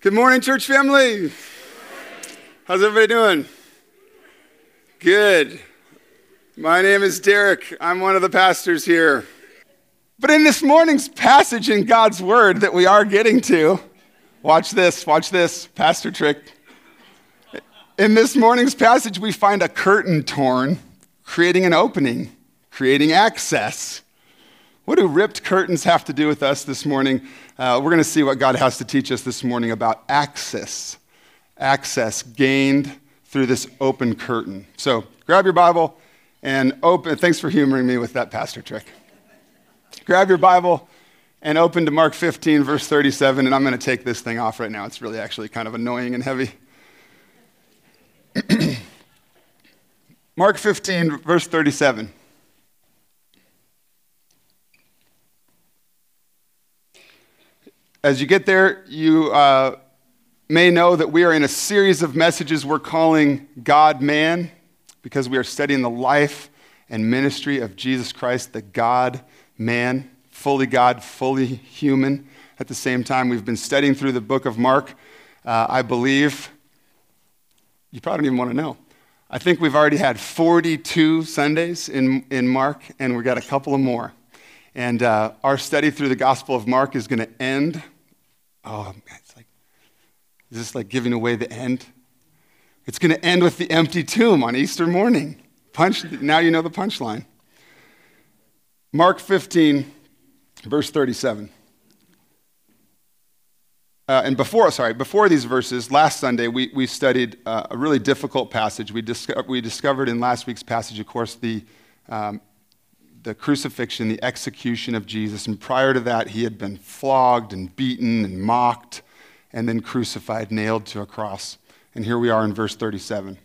Good morning, church family. How's everybody doing? Good. My name is Derek. I'm one of the pastors here. But in this morning's passage in God's Word that we are getting to, watch this, watch this, pastor trick. In this morning's passage, we find a curtain torn, creating an opening, creating access. What do ripped curtains have to do with us this morning? Uh, we're going to see what God has to teach us this morning about access. Access gained through this open curtain. So grab your Bible and open. Thanks for humoring me with that pastor trick. Grab your Bible and open to Mark 15, verse 37. And I'm going to take this thing off right now. It's really actually kind of annoying and heavy. Mark 15, verse 37. As you get there, you uh, may know that we are in a series of messages we're calling God Man because we are studying the life and ministry of Jesus Christ, the God man, fully God, fully human. At the same time, we've been studying through the book of Mark. Uh, I believe, you probably don't even want to know. I think we've already had 42 Sundays in, in Mark, and we've got a couple of more. And uh, our study through the Gospel of Mark is going to end. Oh, it's like, is this like giving away the end? It's going to end with the empty tomb on Easter morning. Punch, now you know the punchline. Mark 15, verse 37. Uh, and before, sorry, before these verses, last Sunday we, we studied uh, a really difficult passage. We, disco- we discovered in last week's passage, of course, the um, the crucifixion, the execution of Jesus. And prior to that, he had been flogged and beaten and mocked and then crucified, nailed to a cross. And here we are in verse 37.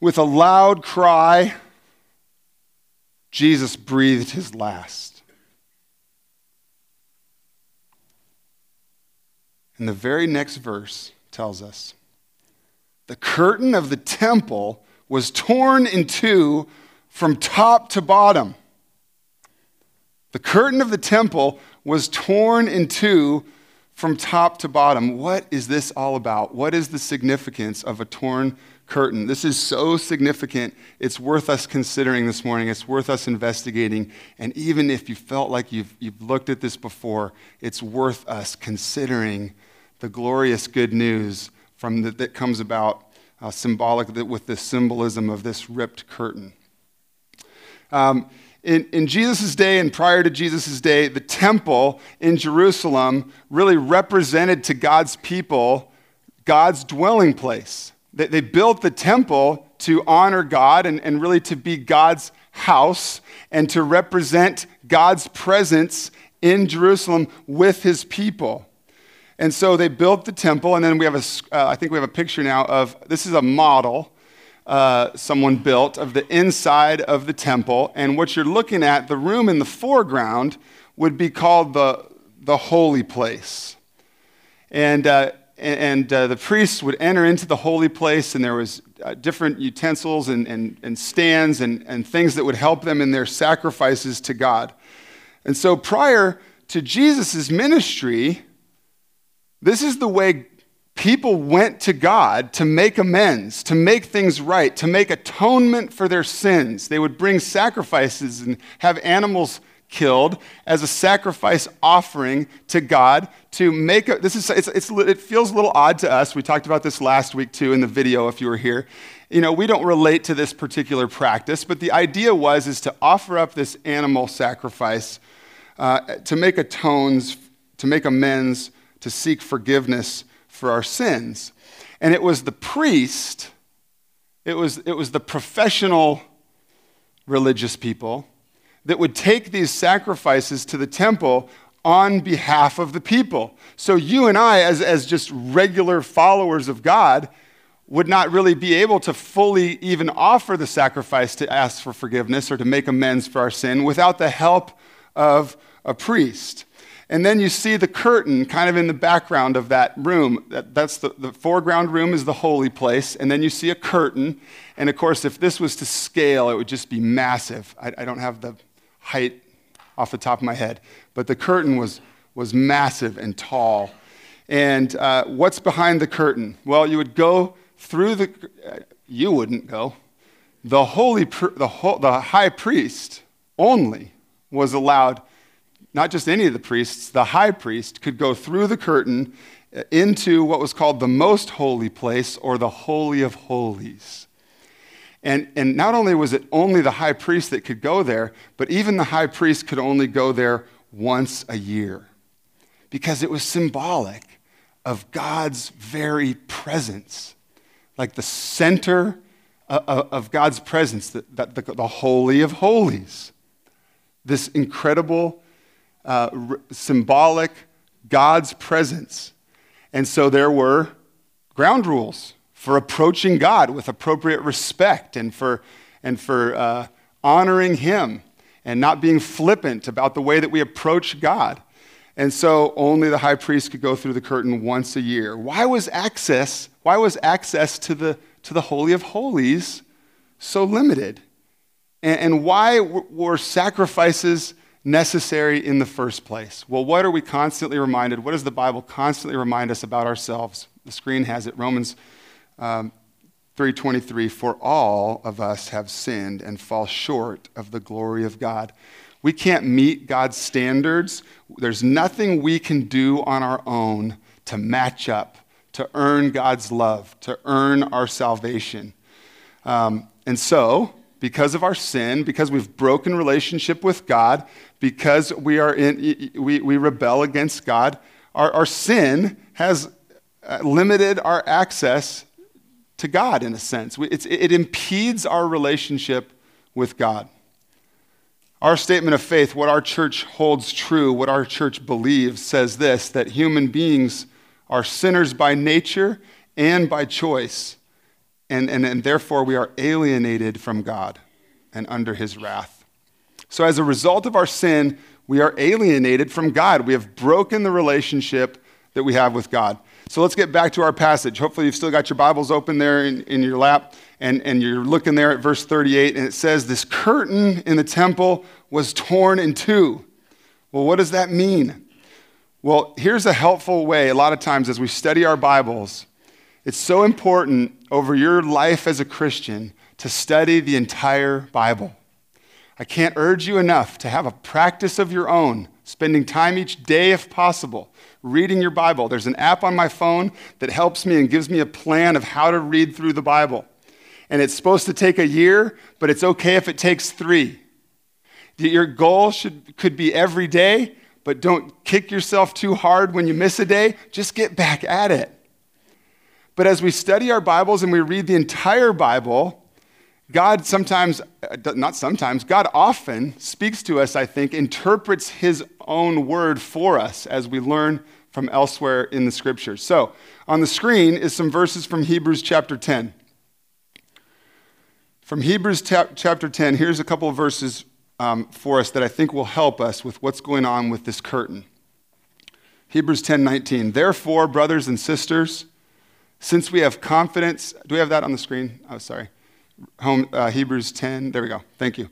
With a loud cry, Jesus breathed his last. And the very next verse tells us the curtain of the temple was torn in two from top to bottom. The curtain of the temple was torn in two from top to bottom. What is this all about? What is the significance of a torn curtain? This is so significant, it's worth us considering this morning. It's worth us investigating. And even if you felt like you've, you've looked at this before, it's worth us considering the glorious good news from the, that comes about uh, symbolic with the symbolism of this ripped curtain. Um, in, in Jesus' day and prior to Jesus' day, the temple in Jerusalem really represented to God's people God's dwelling place. They, they built the temple to honor God and, and really to be God's house and to represent God's presence in Jerusalem with his people. And so they built the temple, and then we have a, uh, I think we have a picture now of this is a model uh, someone built of the inside of the temple. And what you're looking at, the room in the foreground, would be called the, the holy place. And, uh, and uh, the priests would enter into the holy place, and there was uh, different utensils and, and, and stands and, and things that would help them in their sacrifices to God. And so prior to Jesus' ministry, this is the way people went to God to make amends, to make things right, to make atonement for their sins. They would bring sacrifices and have animals killed as a sacrifice offering to God to make a, this is it's, it's, it feels a little odd to us. We talked about this last week too in the video if you were here. You know, we don't relate to this particular practice, but the idea was is to offer up this animal sacrifice uh, to make atones, to make amends, to seek forgiveness for our sins. And it was the priest, it was, it was the professional religious people that would take these sacrifices to the temple on behalf of the people. So you and I, as, as just regular followers of God, would not really be able to fully even offer the sacrifice to ask for forgiveness or to make amends for our sin without the help of a priest. And then you see the curtain kind of in the background of that room. That, that's the, the foreground room is the holy place. And then you see a curtain. And of course, if this was to scale, it would just be massive. I, I don't have the height off the top of my head. But the curtain was, was massive and tall. And uh, what's behind the curtain? Well, you would go through the, uh, you wouldn't go. The, holy, the, ho- the high priest only was allowed, not just any of the priests, the high priest could go through the curtain into what was called the most holy place or the Holy of Holies. And, and not only was it only the high priest that could go there, but even the high priest could only go there once a year because it was symbolic of God's very presence, like the center of God's presence, the, the, the Holy of Holies. This incredible, uh, symbolic God's presence. And so there were ground rules for approaching God with appropriate respect and for, and for uh, honoring Him and not being flippant about the way that we approach God. And so only the high priest could go through the curtain once a year. Why was access, why was access to the, to the Holy of Holies so limited? And, and why were sacrifices necessary in the first place? Well, what are we constantly reminded? What does the Bible constantly remind us about ourselves? The screen has it. Romans um, 3:23 for all of us have sinned and fall short of the glory of God. We can't meet God's standards. There's nothing we can do on our own to match up, to earn God's love, to earn our salvation. Um, and so, because of our sin, because we've broken relationship with God, because we, are in, we, we rebel against God, our, our sin has uh, limited our access to God in a sense. it impedes our relationship with God. Our statement of faith, what our church holds true, what our church believes, says this that human beings are sinners by nature and by choice, and, and, and therefore we are alienated from God and under his wrath. So, as a result of our sin, we are alienated from God. We have broken the relationship that we have with God. So let's get back to our passage. Hopefully, you've still got your Bibles open there in, in your lap, and, and you're looking there at verse 38, and it says, This curtain in the temple was torn in two. Well, what does that mean? Well, here's a helpful way. A lot of times, as we study our Bibles, it's so important over your life as a Christian to study the entire Bible. I can't urge you enough to have a practice of your own, spending time each day if possible reading your Bible. There's an app on my phone that helps me and gives me a plan of how to read through the Bible. And it's supposed to take a year, but it's okay if it takes three. Your goal should, could be every day, but don't kick yourself too hard when you miss a day. Just get back at it. But as we study our Bibles and we read the entire Bible, God sometimes, uh, not sometimes, God often speaks to us, I think, interprets his own word for us as we learn from elsewhere in the scriptures. So, on the screen is some verses from Hebrews chapter 10. From Hebrews chapter 10, here's a couple of verses um, for us that I think will help us with what's going on with this curtain. Hebrews 10 19. Therefore, brothers and sisters, since we have confidence, do we have that on the screen? Oh, sorry home, uh, Hebrews 10. There we go. Thank you.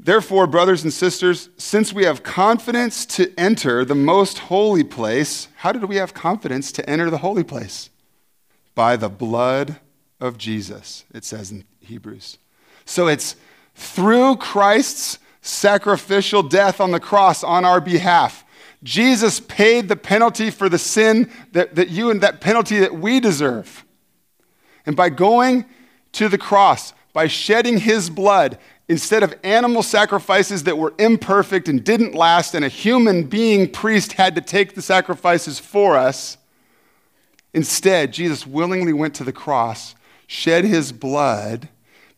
Therefore, brothers and sisters, since we have confidence to enter the most holy place, how did we have confidence to enter the holy place? By the blood of Jesus, it says in Hebrews. So it's through Christ's sacrificial death on the cross on our behalf. Jesus paid the penalty for the sin that, that you and that penalty that we deserve. And by going to the cross by shedding his blood instead of animal sacrifices that were imperfect and didn't last, and a human being priest had to take the sacrifices for us. Instead, Jesus willingly went to the cross, shed his blood,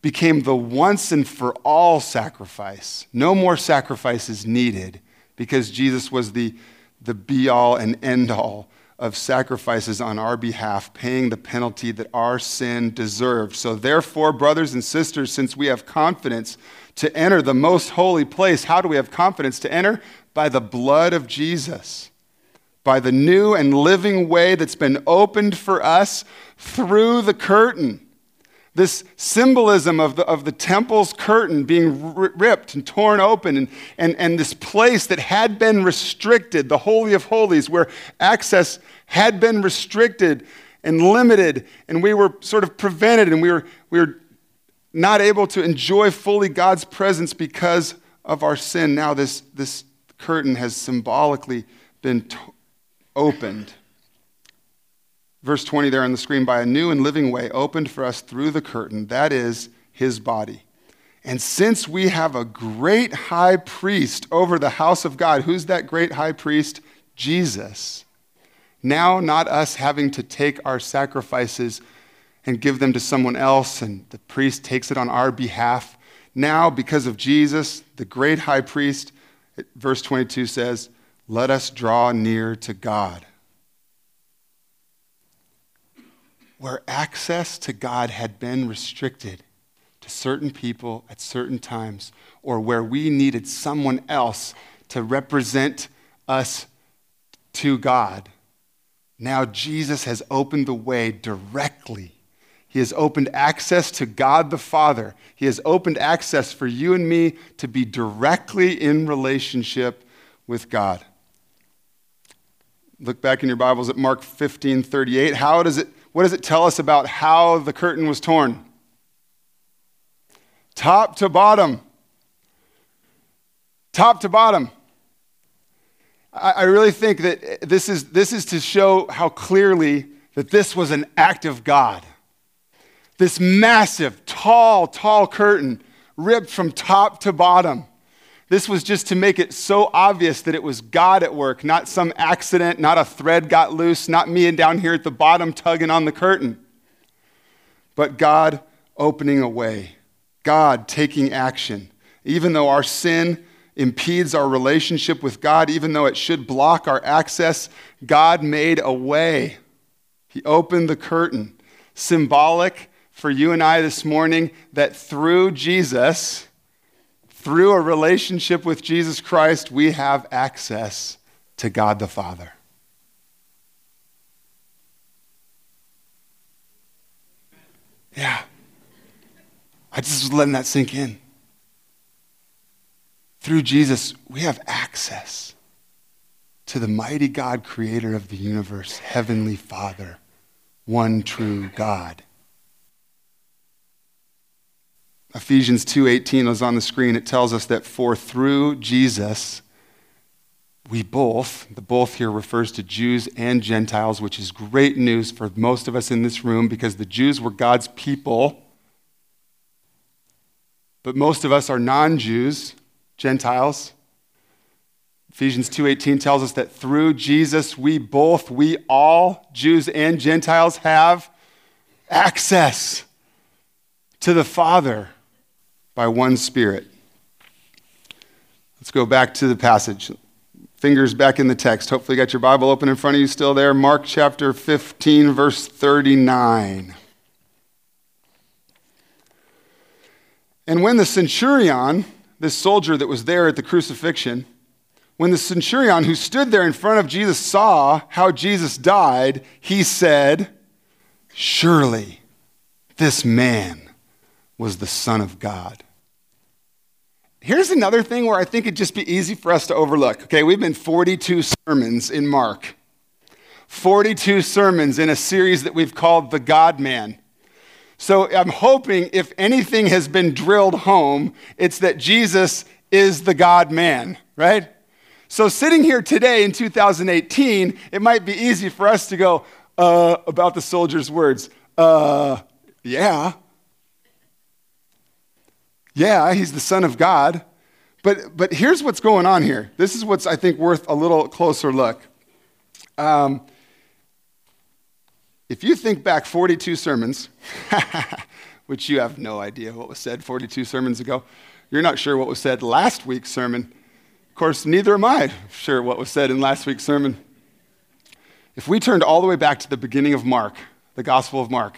became the once and for all sacrifice. No more sacrifices needed because Jesus was the, the be all and end all of sacrifices on our behalf, paying the penalty that our sin deserved. So, therefore, brothers and sisters, since we have confidence to enter the most holy place, how do we have confidence to enter? By the blood of Jesus, by the new and living way that's been opened for us through the curtain. This symbolism of the, of the temple's curtain being ripped and torn open, and, and, and this place that had been restricted, the Holy of Holies, where access had been restricted and limited, and we were sort of prevented, and we were, we were not able to enjoy fully God's presence because of our sin. Now, this, this curtain has symbolically been t- opened. Verse 20 there on the screen by a new and living way opened for us through the curtain, that is his body. And since we have a great high priest over the house of God, who's that great high priest? Jesus. Now, not us having to take our sacrifices and give them to someone else, and the priest takes it on our behalf. Now, because of Jesus, the great high priest, verse 22 says, Let us draw near to God. Where access to God had been restricted to certain people at certain times, or where we needed someone else to represent us to God, now Jesus has opened the way directly he has opened access to God the Father. He has opened access for you and me to be directly in relationship with God. Look back in your Bibles at Mark 15 38. How does it, what does it tell us about how the curtain was torn? Top to bottom. Top to bottom. I, I really think that this is, this is to show how clearly that this was an act of God this massive, tall, tall curtain ripped from top to bottom. This was just to make it so obvious that it was God at work, not some accident, not a thread got loose, not me and down here at the bottom tugging on the curtain, but God opening a way, God taking action. Even though our sin impedes our relationship with God, even though it should block our access, God made a way. He opened the curtain, symbolic for you and I this morning that through Jesus, through a relationship with Jesus Christ, we have access to God the Father. Yeah. I just was letting that sink in. Through Jesus, we have access to the mighty God, creator of the universe, Heavenly Father, one true God. Ephesians 2:18 is on the screen. It tells us that for through Jesus we both, the both here refers to Jews and Gentiles, which is great news for most of us in this room because the Jews were God's people. But most of us are non-Jews, Gentiles. Ephesians 2:18 tells us that through Jesus we both, we all, Jews and Gentiles have access to the Father by one Spirit. Let's go back to the passage. Fingers back in the text. Hopefully, you got your Bible open in front of you still there. Mark chapter 15, verse 39. And when the centurion, this soldier that was there at the crucifixion, when the centurion who stood there in front of Jesus saw how Jesus died, he said, Surely this man was the Son of God. Here's another thing where I think it'd just be easy for us to overlook. Okay, we've been 42 sermons in Mark, 42 sermons in a series that we've called The God Man. So I'm hoping if anything has been drilled home, it's that Jesus is the God man, right? So sitting here today in 2018, it might be easy for us to go, uh, about the soldier's words, uh, yeah, yeah, he's the Son of God. But, but here's what's going on here. This is what's, I think, worth a little closer look. Um, if you think back 42 sermons, which you have no idea what was said 42 sermons ago, you're not sure what was said last week's sermon. Of course, neither am I sure what was said in last week's sermon. If we turned all the way back to the beginning of Mark, the Gospel of Mark,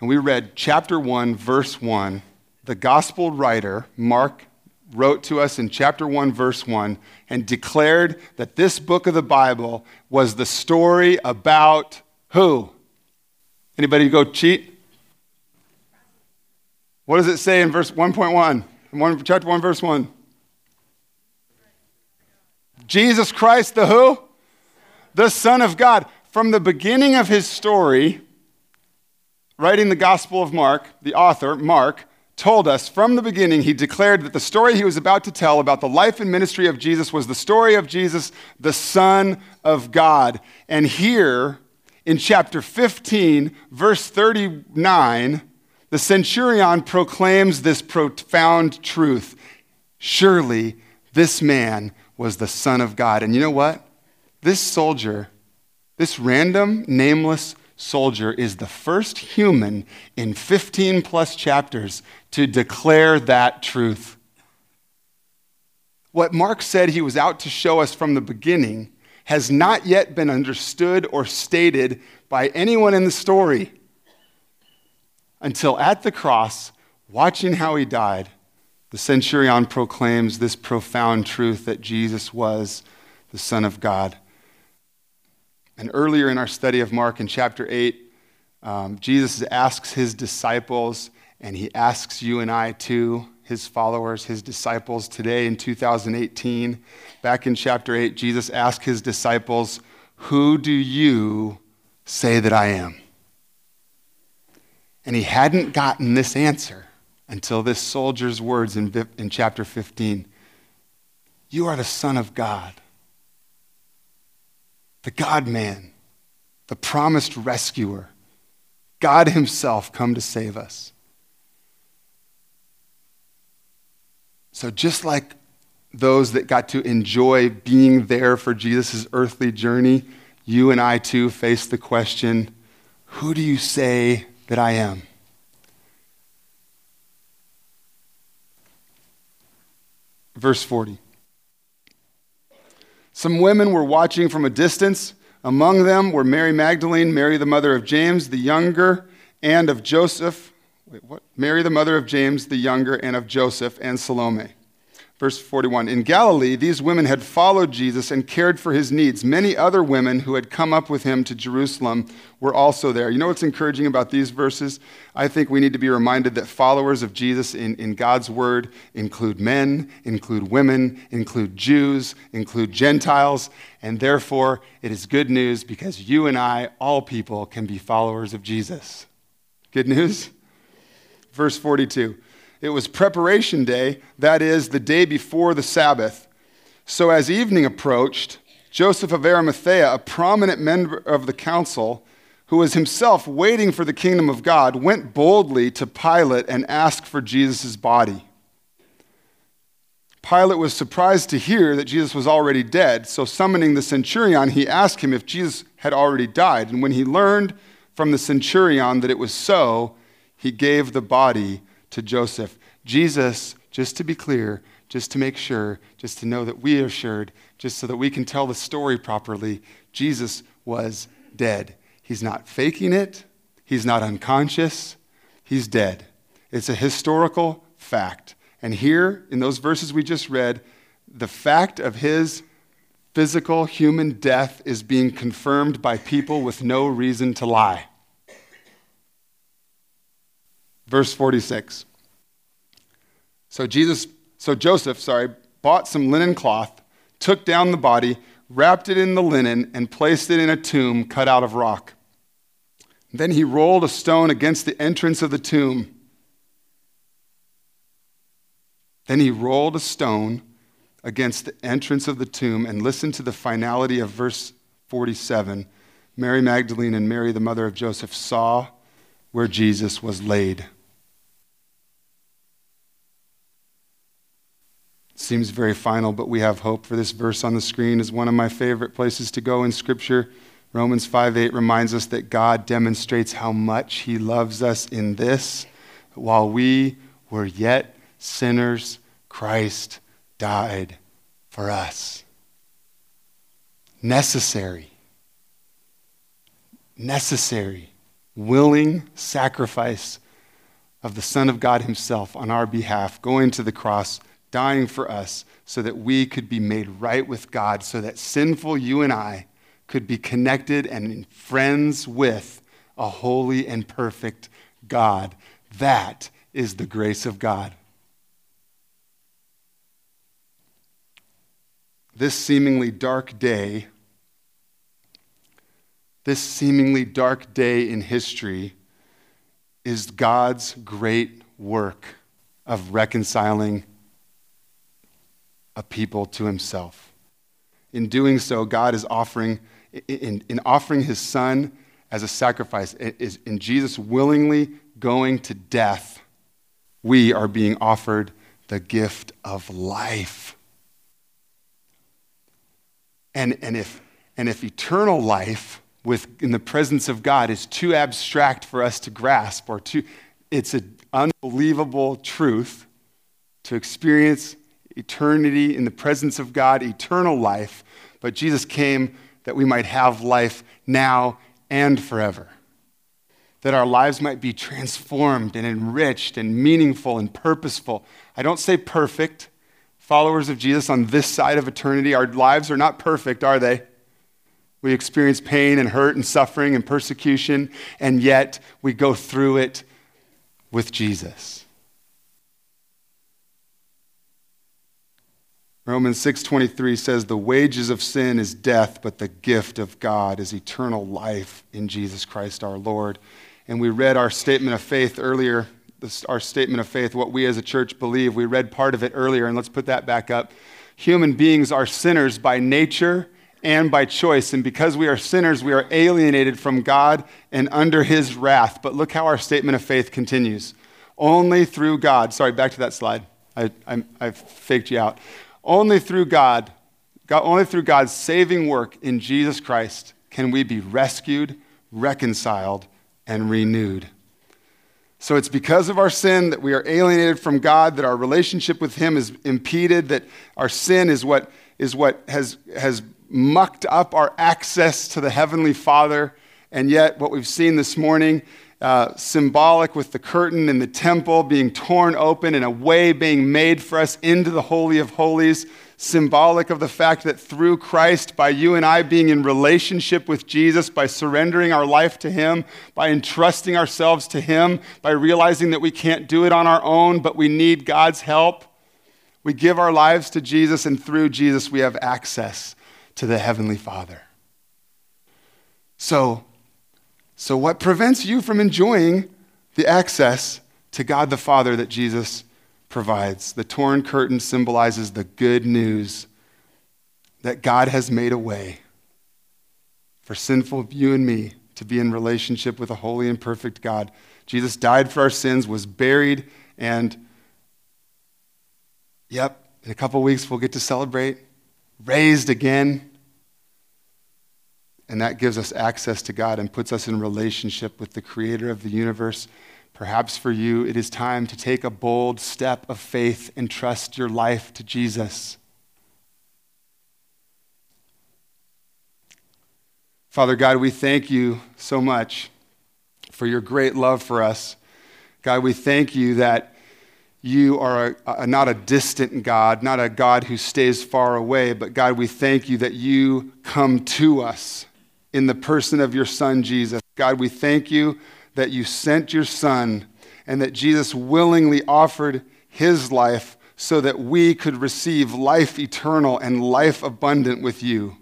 and we read chapter 1, verse 1, the gospel writer, Mark, wrote to us in chapter 1, verse 1, and declared that this book of the Bible was the story about who? Anybody go cheat? What does it say in verse 1.1? 1, chapter 1, verse 1. Jesus Christ, the who? The Son of God. From the beginning of his story, writing the Gospel of Mark, the author, Mark, told us from the beginning, he declared that the story he was about to tell about the life and ministry of Jesus was the story of Jesus, the Son of God. And here in chapter 15, verse 39, the centurion proclaims this profound truth Surely this man was the Son of God. And you know what? This soldier, this random, nameless soldier, is the first human in 15 plus chapters to declare that truth. What Mark said he was out to show us from the beginning has not yet been understood or stated by anyone in the story until at the cross, watching how he died, the centurion proclaims this profound truth that Jesus was the Son of God. And earlier in our study of Mark in chapter 8, um, Jesus asks his disciples, and he asks you and I too, his followers, his disciples today in 2018. Back in chapter 8, Jesus asked his disciples, Who do you say that I am? And he hadn't gotten this answer until this soldier's words in, in chapter 15 You are the Son of God, the God man, the promised rescuer, God Himself come to save us. So, just like those that got to enjoy being there for Jesus' earthly journey, you and I too face the question who do you say that I am? Verse 40. Some women were watching from a distance. Among them were Mary Magdalene, Mary the mother of James the younger, and of Joseph. Wait, what? Mary the mother of James the younger, and of Joseph, and Salome. Verse 41 In Galilee, these women had followed Jesus and cared for his needs. Many other women who had come up with him to Jerusalem were also there. You know what's encouraging about these verses? I think we need to be reminded that followers of Jesus in, in God's word include men, include women, include Jews, include Gentiles, and therefore it is good news because you and I, all people, can be followers of Jesus. Good news? Verse 42. It was preparation day, that is, the day before the Sabbath. So as evening approached, Joseph of Arimathea, a prominent member of the council, who was himself waiting for the kingdom of God, went boldly to Pilate and asked for Jesus' body. Pilate was surprised to hear that Jesus was already dead, so summoning the centurion, he asked him if Jesus had already died. And when he learned from the centurion that it was so, he gave the body to Joseph. Jesus, just to be clear, just to make sure, just to know that we are assured, just so that we can tell the story properly, Jesus was dead. He's not faking it, he's not unconscious, he's dead. It's a historical fact. And here, in those verses we just read, the fact of his physical human death is being confirmed by people with no reason to lie. Verse 46. So Jesus, so Joseph, sorry, bought some linen cloth, took down the body, wrapped it in the linen, and placed it in a tomb cut out of rock. Then he rolled a stone against the entrance of the tomb. Then he rolled a stone against the entrance of the tomb and listened to the finality of verse 47. Mary Magdalene and Mary, the mother of Joseph, saw where Jesus was laid. Seems very final, but we have hope for this verse on the screen is one of my favorite places to go in scripture. Romans 5 8 reminds us that God demonstrates how much he loves us in this. While we were yet sinners, Christ died for us. Necessary. Necessary. Willing sacrifice of the Son of God Himself on our behalf, going to the cross dying for us so that we could be made right with God, so that sinful you and I could be connected and friends with a holy and perfect God. That is the grace of God. This seemingly dark day, this seemingly dark day in history, is God's great work of reconciling a people to himself. In doing so, God is offering, in, in offering his son as a sacrifice, is in Jesus willingly going to death, we are being offered the gift of life. And, and, if, and if eternal life with, in the presence of God is too abstract for us to grasp, or too, it's an unbelievable truth to experience eternity in the presence of God, eternal life. But Jesus came that we might have life now and forever. That our lives might be transformed and enriched and meaningful and purposeful. I don't say perfect. Followers of Jesus on this side of eternity, our lives are not perfect, are they? We experience pain and hurt and suffering and persecution, and yet we go through it with Jesus. Romans 6:23 says the wages of sin is death but the gift of God is eternal life in Jesus Christ our Lord. And we read our statement of faith earlier, our statement of faith what we as a church believe. We read part of it earlier and let's put that back up. Human beings are sinners by nature and by choice and because we are sinners we are alienated from God and under his wrath. But look how our statement of faith continues. Only through God. Sorry, back to that slide. I, I, I faked you out. Only through God, God, only through God's saving work in Jesus Christ can we be rescued, reconciled, and renewed. So it's because of our sin that we are alienated from God, that our relationship with Him is impeded, that our sin is what, is what has, has mucked up our access to the Heavenly Father. And yet, what we've seen this morning uh, symbolic with the curtain in the temple being torn open and a way being made for us into the Holy of Holies, symbolic of the fact that through Christ, by you and I being in relationship with Jesus, by surrendering our life to Him, by entrusting ourselves to Him, by realizing that we can't do it on our own, but we need God's help, we give our lives to Jesus, and through Jesus, we have access to the Heavenly Father. So, so, what prevents you from enjoying the access to God the Father that Jesus provides? The torn curtain symbolizes the good news that God has made a way for sinful you and me to be in relationship with a holy and perfect God. Jesus died for our sins, was buried, and yep, in a couple weeks we'll get to celebrate, raised again and that gives us access to God and puts us in relationship with the creator of the universe. Perhaps for you, it is time to take a bold step of faith and trust your life to Jesus. Father God, we thank you so much for your great love for us. God, we thank you that you are a, a, not a distant God, not a God who stays far away, but God, we thank you that you come to us in the person of your Son, Jesus. God, we thank you that you sent your Son and that Jesus willingly offered his life so that we could receive life eternal and life abundant with you.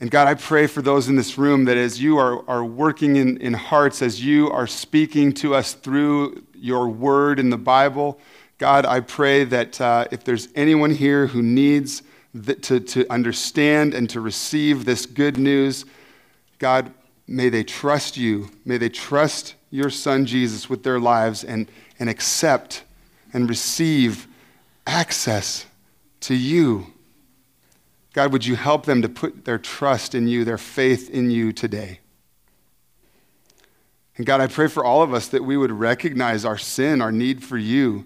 And God, I pray for those in this room that as you are, are working in, in hearts, as you are speaking to us through your word in the Bible, God, I pray that uh, if there's anyone here who needs to, to understand and to receive this good news. God, may they trust you. May they trust your son Jesus with their lives and, and accept and receive access to you. God, would you help them to put their trust in you, their faith in you today? And God, I pray for all of us that we would recognize our sin, our need for you,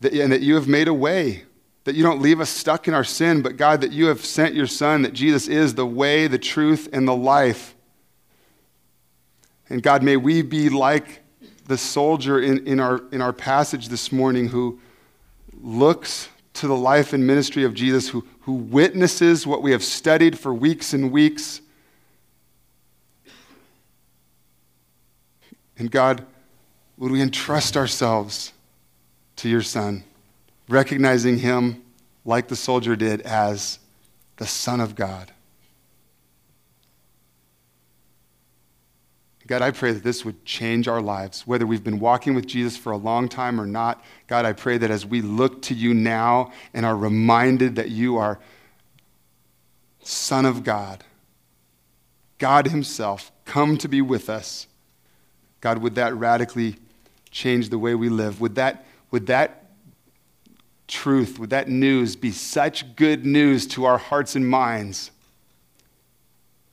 that, and that you have made a way that you don't leave us stuck in our sin, but God, that you have sent your Son, that Jesus is the way, the truth, and the life. And God, may we be like the soldier in, in, our, in our passage this morning who looks to the life and ministry of Jesus, who, who witnesses what we have studied for weeks and weeks, And God, would we entrust ourselves to your Son, recognizing him like the soldier did as the Son of God? God, I pray that this would change our lives, whether we've been walking with Jesus for a long time or not. God, I pray that as we look to you now and are reminded that you are Son of God, God Himself, come to be with us. God, would that radically change the way we live? Would that, would that truth, would that news be such good news to our hearts and minds?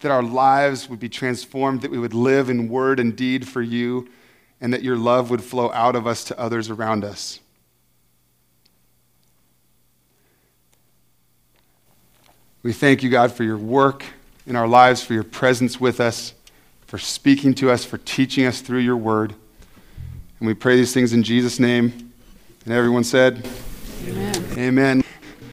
that our lives would be transformed, that we would live in word and deed for you, and that your love would flow out of us to others around us. We thank you, God, for your work in our lives, for your presence with us, for speaking to us, for teaching us through your word. And we pray these things in Jesus' name. And everyone said, Amen. Amen.